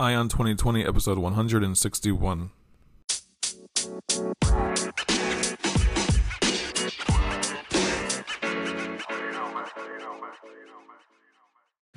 Eye on 2020, episode 161.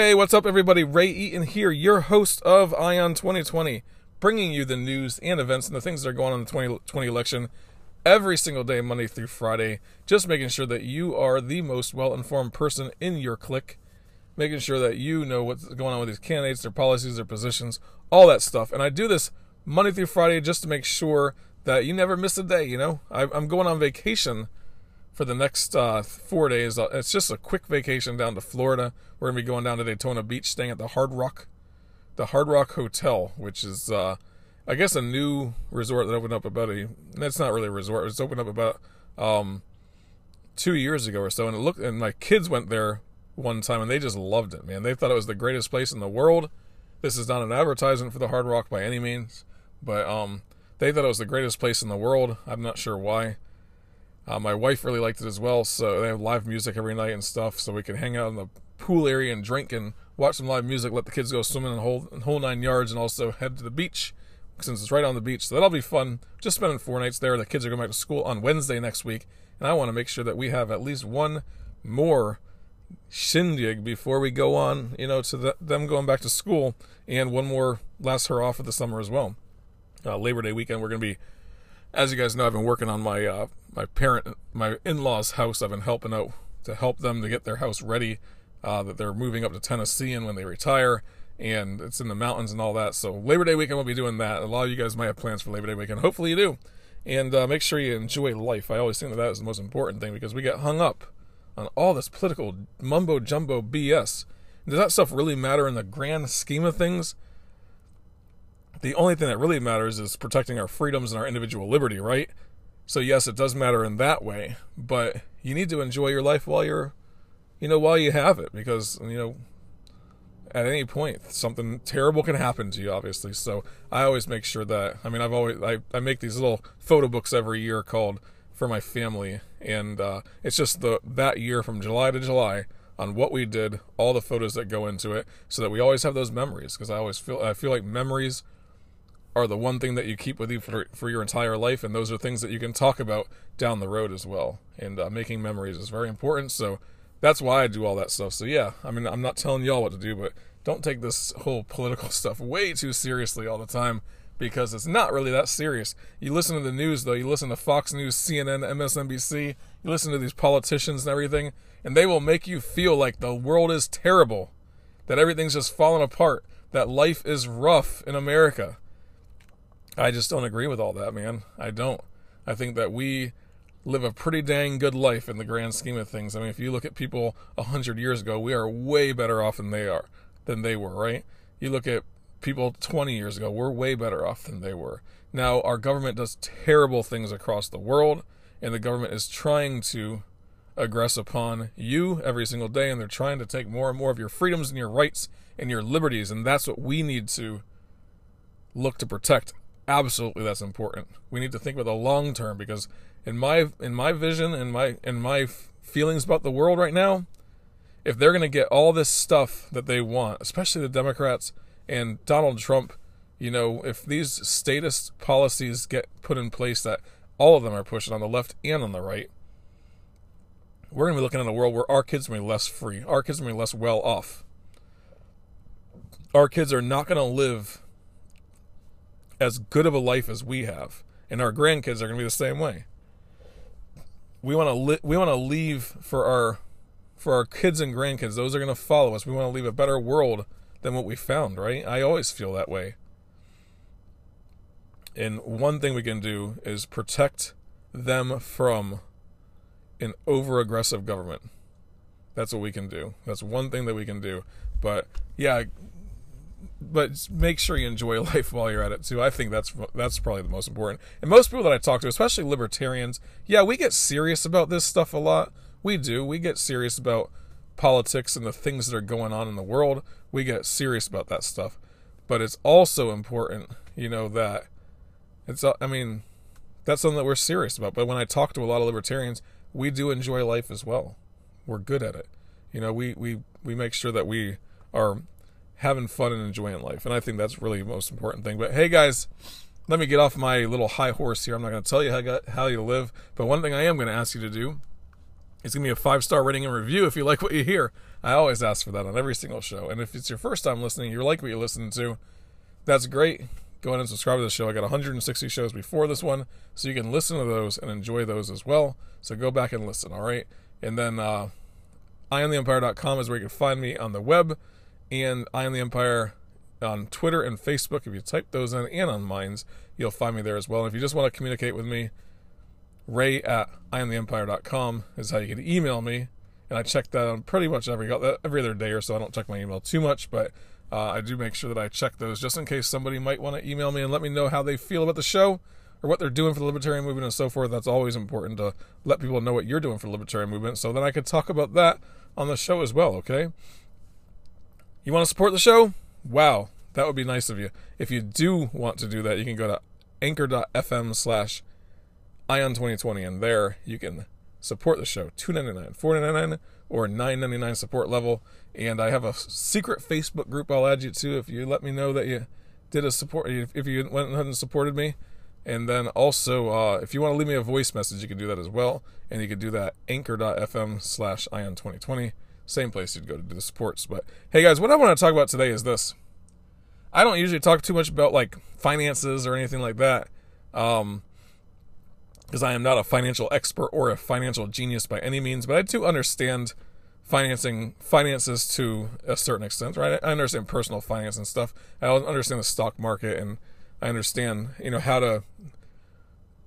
Hey, what's up, everybody? Ray Eaton here, your host of Eye on 2020, bringing you the news and events and the things that are going on in the 2020 election every single day, Monday through Friday. Just making sure that you are the most well informed person in your clique, making sure that you know what's going on with these candidates, their policies, their positions, all that stuff. And I do this Monday through Friday just to make sure that you never miss a day. You know, I'm going on vacation for the next uh, four days. Uh, it's just a quick vacation down to Florida. We're gonna be going down to Daytona Beach, staying at the Hard Rock, the Hard Rock Hotel, which is, uh, I guess, a new resort that opened up about a. That's not really a resort. It's opened up about um, two years ago or so, and it looked. And my kids went there one time, and they just loved it. Man, they thought it was the greatest place in the world. This is not an advertisement for the Hard Rock by any means, but um, they thought it was the greatest place in the world. I'm not sure why. Uh, my wife really liked it as well, so they have live music every night and stuff, so we can hang out in the pool area and drink and watch some live music, let the kids go swimming and whole, whole nine yards, and also head to the beach since it's right on the beach. So that'll be fun. Just spending four nights there. The kids are going back to school on Wednesday next week, and I want to make sure that we have at least one more shindig before we go on, you know, to the, them going back to school, and one more last hurrah for the summer as well. Uh, Labor Day weekend, we're going to be as you guys know, I've been working on my uh, my parent, my in-laws' house. I've been helping out to help them to get their house ready. Uh, that they're moving up to Tennessee and when they retire, and it's in the mountains and all that. So Labor Day weekend we'll be doing that. A lot of you guys might have plans for Labor Day weekend. Hopefully you do, and uh, make sure you enjoy life. I always think that that is the most important thing because we get hung up on all this political mumbo jumbo BS. Does that stuff really matter in the grand scheme of things? The only thing that really matters is protecting our freedoms and our individual liberty, right? So yes, it does matter in that way, but you need to enjoy your life while you're, you know, while you have it, because you know, at any point something terrible can happen to you, obviously. So I always make sure that I mean I've always I, I make these little photo books every year called for my family, and uh, it's just the that year from July to July on what we did, all the photos that go into it, so that we always have those memories. Because I always feel I feel like memories are the one thing that you keep with you for, for your entire life, and those are things that you can talk about down the road as well. And uh, making memories is very important, so that's why I do all that stuff. So yeah, I mean, I'm not telling y'all what to do, but don't take this whole political stuff way too seriously all the time because it's not really that serious. You listen to the news though, you listen to Fox News, CNN, MSNBC, you listen to these politicians and everything, and they will make you feel like the world is terrible, that everything's just falling apart, that life is rough in America. I just don't agree with all that, man. I don't. I think that we live a pretty dang good life in the grand scheme of things. I mean, if you look at people a hundred years ago, we are way better off than they are, than they were, right? You look at people 20 years ago, we're way better off than they were. Now, our government does terrible things across the world, and the government is trying to aggress upon you every single day, and they're trying to take more and more of your freedoms and your rights and your liberties, and that's what we need to look to protect absolutely that's important. We need to think about the long term because in my in my vision and my in my feelings about the world right now, if they're going to get all this stuff that they want, especially the Democrats and Donald Trump, you know, if these statist policies get put in place that all of them are pushing on the left and on the right, we're going to be looking at a world where our kids are going to be less free. Our kids are going to be less well off. Our kids are not going to live as good of a life as we have, and our grandkids are going to be the same way. We want to li- we want to leave for our for our kids and grandkids. Those are going to follow us. We want to leave a better world than what we found, right? I always feel that way. And one thing we can do is protect them from an over aggressive government. That's what we can do. That's one thing that we can do. But yeah, but make sure you enjoy life while you're at it too. I think that's that's probably the most important. And most people that I talk to, especially libertarians, yeah, we get serious about this stuff a lot. We do. We get serious about politics and the things that are going on in the world. We get serious about that stuff. But it's also important, you know, that it's I mean, that's something that we're serious about. But when I talk to a lot of libertarians, we do enjoy life as well. We're good at it. You know, we we we make sure that we are having fun and enjoying life. And I think that's really the most important thing. But hey, guys, let me get off my little high horse here. I'm not going to tell you how, you live. But one thing I am going to ask you to do is give me a five star rating and review if you like what you hear. I always ask for that on every single show. And if it's your first time listening, you like what you're listening to, that's great. Go ahead and subscribe to the show. I got 160 shows before this one, so you can listen to those and enjoy those as well. So go back and listen, all right? And then uh, IamTheEmpire.com is where you can find me on the web and I am the Empire on Twitter and Facebook. If you type those in and on Minds, you'll find me there as well. And if you just want to communicate with me, ray at iamtheempire.com is how you can email me. And I check that on pretty much every every other day or so. I don't check my email too much, but uh, I do make sure that I check those just in case somebody might want to email me and let me know how they feel about the show or what they're doing for the libertarian movement and so forth. That's always important to let people know what you're doing for the libertarian movement so then I could talk about that on the show as well, okay? You want to support the show? Wow, that would be nice of you. If you do want to do that, you can go to anchor.fm slash ion 2020 and there you can support the show. 299 499 or 999 support level. And i have a secret facebook group i'll add you to if you let me know that you did a support if you went ahead and supported me. And then also uh, if you want to leave me a voice message you can do that as well. And you can do that anchor.fm slash ion 2020 same place you'd go to do the sports. But hey, guys, what I want to talk about today is this. I don't usually talk too much about like finances or anything like that, um, because I am not a financial expert or a financial genius by any means. But I do understand financing finances to a certain extent, right? I understand personal finance and stuff. I understand the stock market and I understand, you know, how to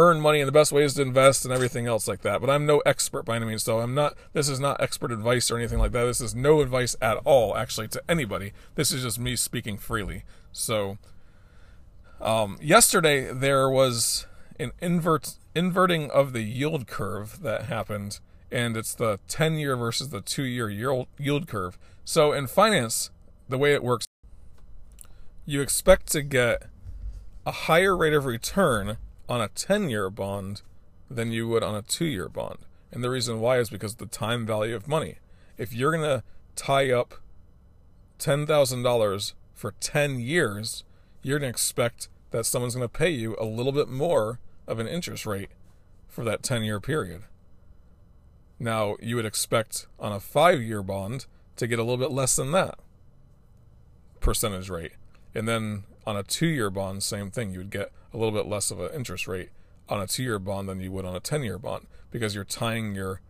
earn money and the best ways to invest and everything else like that. But I'm no expert by any means, so I'm not. This is not expert advice or anything like that. This is no advice at all, actually, to anybody. This is just me speaking freely. So, um, yesterday there was an invert inverting of the yield curve that happened, and it's the 10 year versus the two year yield curve. So in finance, the way it works, you expect to get a higher rate of return on a 10 year bond than you would on a two year bond. And the reason why is because the time value of money. If you're going to tie up $10,000 for 10 years, you're going to expect that someone's going to pay you a little bit more of an interest rate for that 10 year period. Now, you would expect on a five year bond to get a little bit less than that percentage rate. And then on a two year bond, same thing. You would get a little bit less of an interest rate on a two year bond than you would on a 10 year bond because you're tying your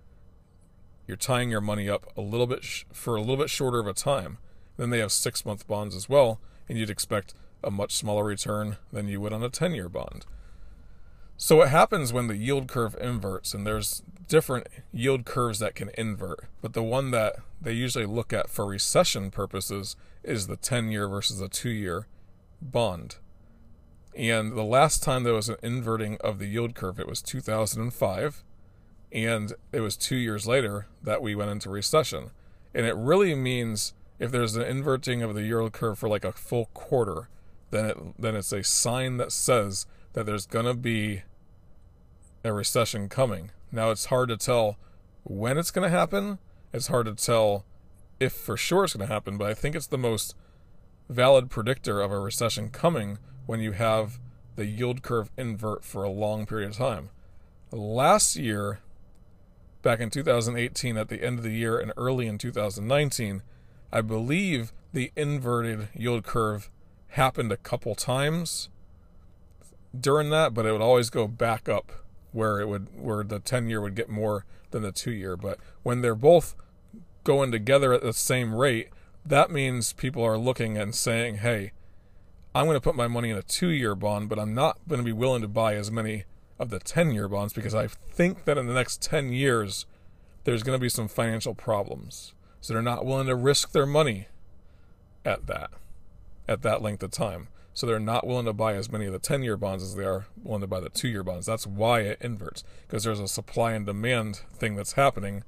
you're tying your money up a little bit sh- for a little bit shorter of a time. Then they have six month bonds as well, and you'd expect a much smaller return than you would on a 10 year bond. So, what happens when the yield curve inverts, and there's different yield curves that can invert, but the one that they usually look at for recession purposes is the 10 year versus the 2 year bond. And the last time there was an inverting of the yield curve, it was 2005. And it was two years later that we went into recession. And it really means if there's an inverting of the yield curve for like a full quarter, then it then it's a sign that says that there's gonna be a recession coming. Now it's hard to tell when it's gonna happen. It's hard to tell if for sure it's gonna happen, but I think it's the most valid predictor of a recession coming when you have the yield curve invert for a long period of time. Last year, back in 2018, at the end of the year and early in 2019, I believe the inverted yield curve happened a couple times during that, but it would always go back up where it would where the 10 year would get more than the 2 year, but when they're both going together at the same rate, that means people are looking and saying, "Hey, I'm going to put my money in a two year bond, but I'm not going to be willing to buy as many of the 10 year bonds because I think that in the next 10 years, there's going to be some financial problems. So they're not willing to risk their money at that, at that length of time. So they're not willing to buy as many of the 10 year bonds as they are willing to buy the two year bonds. That's why it inverts, because there's a supply and demand thing that's happening.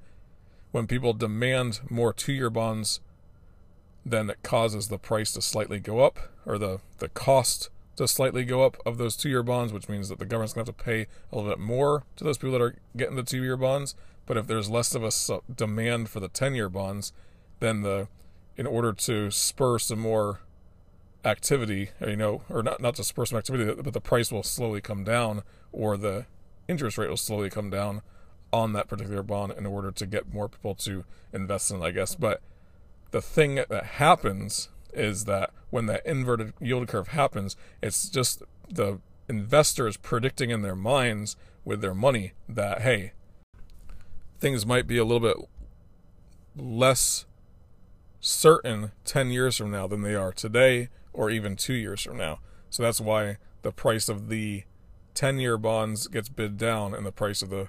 When people demand more two year bonds, then it causes the price to slightly go up, or the, the cost to slightly go up of those two year bonds, which means that the government's going to have to pay a little bit more to those people that are getting the two year bonds. But if there's less of a demand for the 10 year bonds, then the in order to spur some more activity, or, you know, or not not to spur some activity, but the price will slowly come down, or the interest rate will slowly come down on that particular bond in order to get more people to invest in it, I guess. But the thing that happens is that when that inverted yield curve happens, it's just the investors predicting in their minds with their money that, hey, things might be a little bit less certain 10 years from now than they are today or even two years from now. So that's why the price of the 10 year bonds gets bid down and the price of the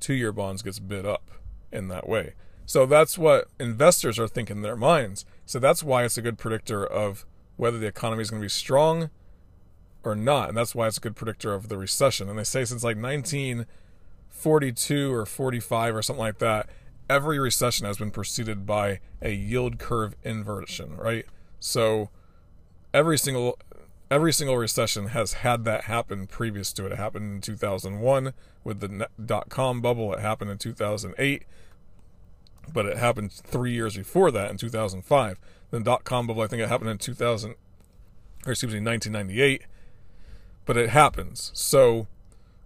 two year bonds gets bid up in that way. So that's what investors are thinking in their minds. So that's why it's a good predictor of whether the economy is going to be strong or not. And that's why it's a good predictor of the recession. And they say since like 1942 or 45 or something like that, every recession has been preceded by a yield curve inversion, right? So every single every single recession has had that happen previous to it. It happened in 2001 with the dot com bubble. It happened in 2008, but it happened three years before that in 2005. Then dot com bubble, I think it happened in 2000, or excuse me, 1998. But it happens. So,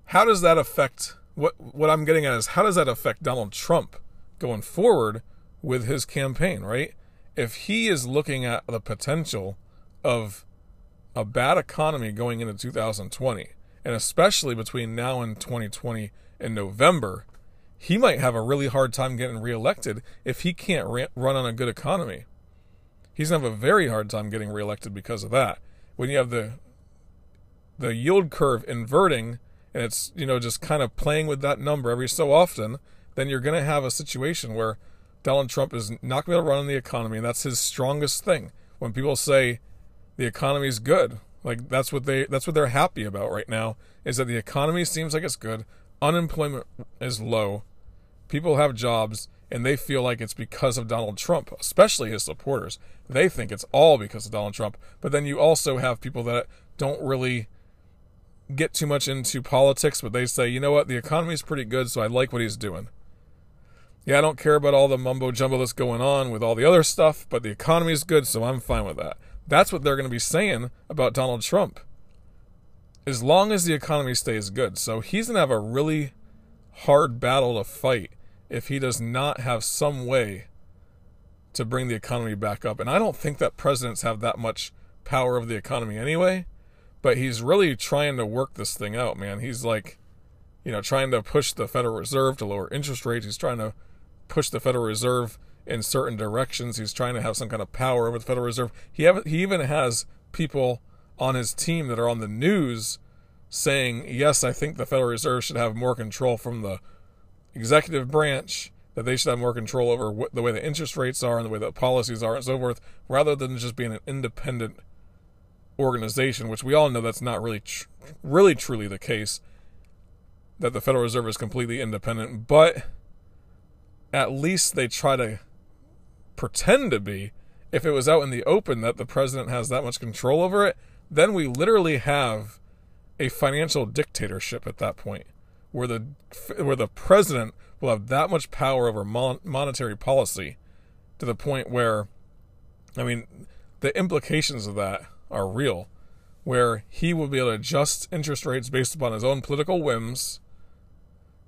how does that affect? What what I'm getting at is how does that affect Donald Trump going forward with his campaign? Right? If he is looking at the potential of a bad economy going into 2020, and especially between now and 2020 in November, he might have a really hard time getting reelected if he can't run on a good economy. He's to have a very hard time getting reelected because of that. When you have the the yield curve inverting and it's, you know, just kind of playing with that number every so often, then you're to have a situation where Donald Trump is not going to run on the economy, and that's his strongest thing. When people say, the economy is good. Like that's what they that's what they're happy about right now is that the economy seems like it's good. Unemployment is low. People have jobs and they feel like it's because of Donald Trump, especially his supporters. They think it's all because of Donald Trump. But then you also have people that don't really get too much into politics, but they say, you know what, the economy is pretty good, so I like what he's doing. Yeah, I don't care about all the mumbo jumbo that's going on with all the other stuff, but the economy is good, so I'm fine with that. That's what they're going to be saying about Donald Trump. As long as the economy stays good. So he's going to have a really hard battle to fight if he does not have some way to bring the economy back up. And I don't think that presidents have that much power over the economy anyway, but he's really trying to work this thing out, man. He's like, you know, trying to push the Federal Reserve to lower interest rates. He's trying to push the Federal Reserve in certain directions. He's trying to have some kind of power over the Federal Reserve. He have, he even has people on his team that are on the news saying, "Yes, I think the Federal Reserve should have more control from the executive branch." That they should have more control over the way the interest rates are and the way the policies are and so forth, rather than just being an independent organization, which we all know that's not really, tr- really truly the case. That the Federal Reserve is completely independent, but at least they try to pretend to be, if it was out in the open that the president has that much control over it, then we literally have a financial dictatorship at that point, where the where the president will have that much power over mon- monetary policy, to the point where, I mean, the implications of that are real, where he will be able to adjust interest rates based upon his own political whims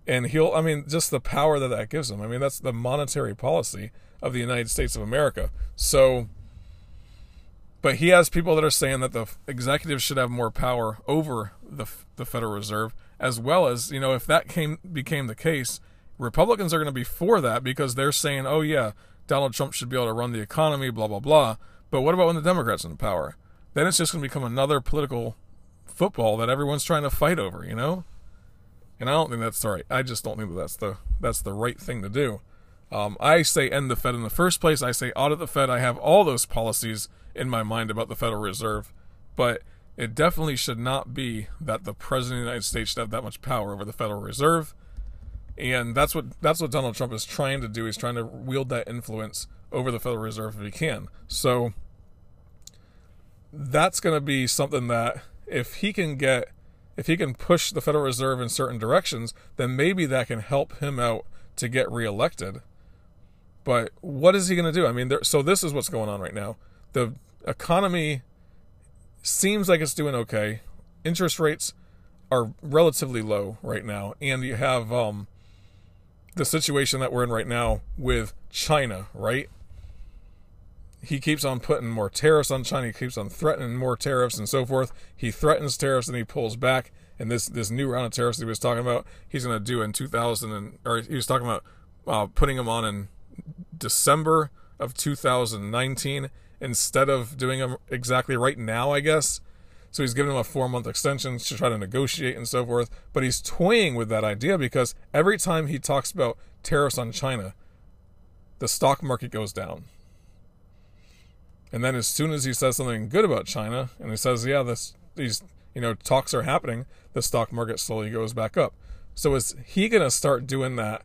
and he'll i mean just the power that that gives him. I mean that's the monetary policy of the united states of america. So but he has people that are saying that the executives should have more power over the the federal reserve as well as you know if that came became the case republicans are going to be for that because they're saying oh yeah donald trump should be able to run the economy blah blah blah but what about when the democrats are in power then it's just going to become another political football that everyone's trying to fight over you know and I don't think that's right. I just don't think that that's the that's the right thing to do. Um, I say end the Fed in the first place. I say audit the Fed. I have all those policies in my mind about the Federal Reserve, but it definitely should not be that the President of the United States should have that much power over the Federal Reserve. And that's what that's what Donald Trump is trying to do. He's trying to wield that influence over the Federal Reserve if he can. So that's going to be something that if he can get if he can push the Federal Reserve in certain directions, then maybe that can help him out to get reelected. But what is he going to do? I mean, there, so this is what's going on right now. The economy seems like it's doing okay. Interest rates are relatively low right now, and you have um, the situation that we're in right now with China, right? he keeps on putting more tariffs on China. He keeps on threatening more tariffs and so forth. He threatens tariffs and he pulls back. And this this new round of tariffs he was talking about, he's going to do in 2000 and or he was talking about uh, putting them on in December of 2019 instead of doing them exactly right now, I guess. So he's giving them a four month extension to try to negotiate and so forth. But he's toying with that idea because every time he talks about tariffs on China, the stock market goes down and then as soon as he says something good about China, and he says, "Yeah, this these you know talks are happening," the stock market slowly goes back up. So is he going to start doing that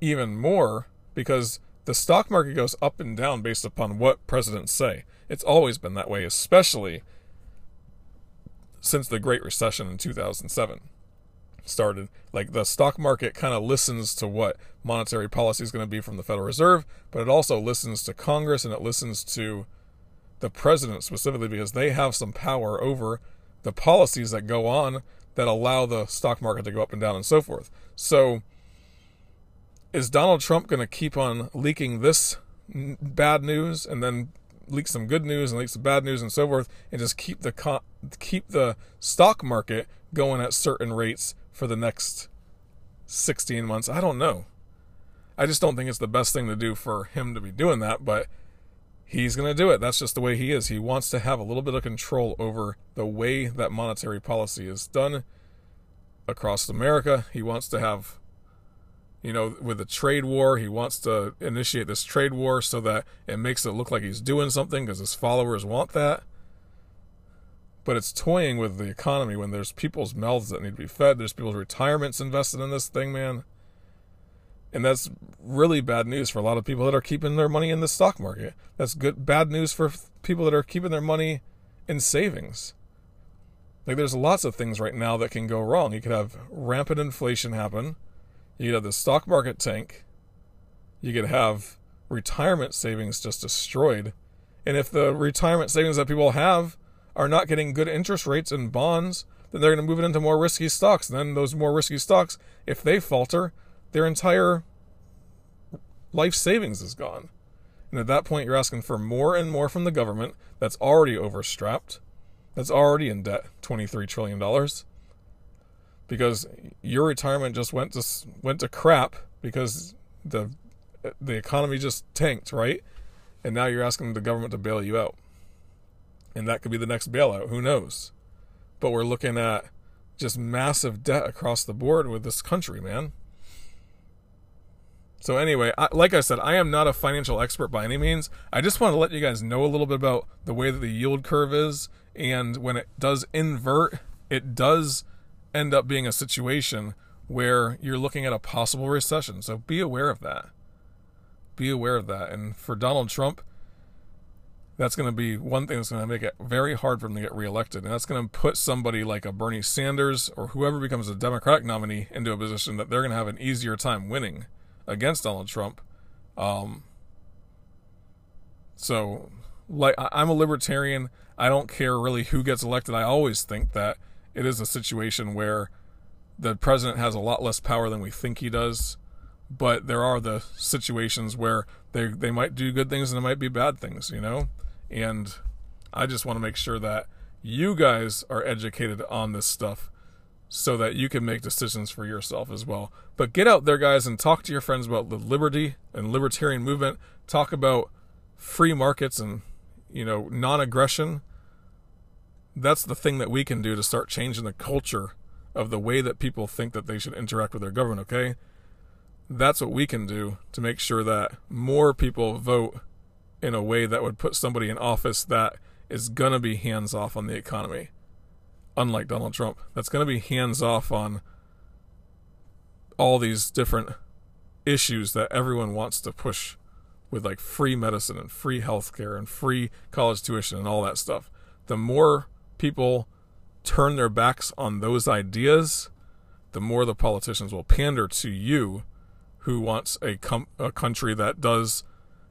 even more because the stock market goes up and down based upon what presidents say. It's always been that way, especially since the Great Recession in 2007 started. Like the stock market kind of listens to what monetary policy is going to be from the Federal Reserve, but it also listens to Congress and it listens to the president specifically because they have some power over the policies that go on that allow the stock market to go up and down and so forth. So, is Donald Trump going to keep on leaking this bad news and then leak some good news and leak some bad news and so forth, and just keep the co- keep the stock market going at certain rates for the next 16 months? I don't know. I just don't think it's the best thing to do for him to be doing that, but he's going to do it. That's just the way he is. He wants to have a little bit of control over the way that monetary policy is done across America. He wants to have, you know, with the trade war, he wants to initiate this trade war so that it makes it look like he's doing something because his followers want that. But it's toying with the economy when there's people's mouths that need to be fed. There's people's retirements invested in this thing, man. And that's really bad news for a lot of people that are keeping their money in the stock market. That's good bad news for people that are keeping their money in savings. Like there's lots of things right now that can go wrong. You could have rampant inflation happen. You could have the stock market tank. You could have retirement savings just destroyed. And if the retirement savings that people have are not getting good interest rates in bonds, then they're going to move it into more risky stocks. And then those more risky stocks, if they falter, their entire life savings is gone. And at that point, you're asking for more and more from the government that's already overstrapped, that's already in debt, $23 trillion. Because your retirement just went to went to crap because the the economy just tanked, right? And now you're asking the government to bail you out. And that could be the next bailout, who knows? But we're looking at just massive debt across the board with this country, man. So anyway, I, like I said, I am not a financial expert by any means. I just want to let you guys know a little bit about the way that the yield curve is, and when it does invert, it does end up being a situation where you're looking at a possible recession. So be aware of that. Be aware of that. And for Donald Trump, that's going to be one thing that's going to make it very hard for him to get reelected. And that's going to put somebody like a Bernie Sanders or whoever becomes a Democratic nominee into a position that they're going to have an easier time winning against Donald Trump. Um, so, like, I'm a libertarian. I don't care really who gets elected. I always think that it is a situation where the president has a lot less power than we think he does. But there are the situations where they they might do good things and it might be bad things, you know. And I just want to make sure that you guys are educated on this stuff so that you can make decisions for yourself as well. But get out there, guys, and talk to your friends about the liberty and libertarian movement. Talk about free markets and, you know, non aggression. That's the thing that we can do to start changing the culture of the way that people think that they should interact with their government, okay? That's what we can do to make sure that more people vote in a way that would put somebody in office that is going to be hands off on the economy. Unlike Donald Trump, that's going to be hands off on all these different issues that everyone wants to push with like free medicine and free healthcare and free college tuition and all that stuff. The more people turn their backs on those ideas, the more the politicians will pander to you who wants a, com- a country that does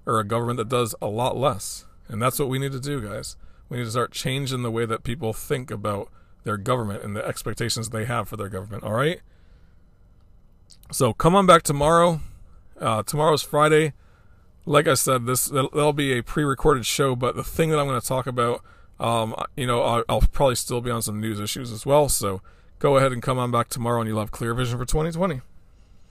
or a government that does a lot less. And that's what we need to do, guys. We need to start changing the way that people think about their government and the expectations they have for their government, all right? So come on back tomorrow. Uh, tomorrow's Friday. Like I said, this that'll be a pre-recorded show. But the thing that I'm going to talk about, um, you know, I'll, I'll probably still be on some news issues as well. So go ahead and come on back tomorrow, and you'll have clear vision for 2020.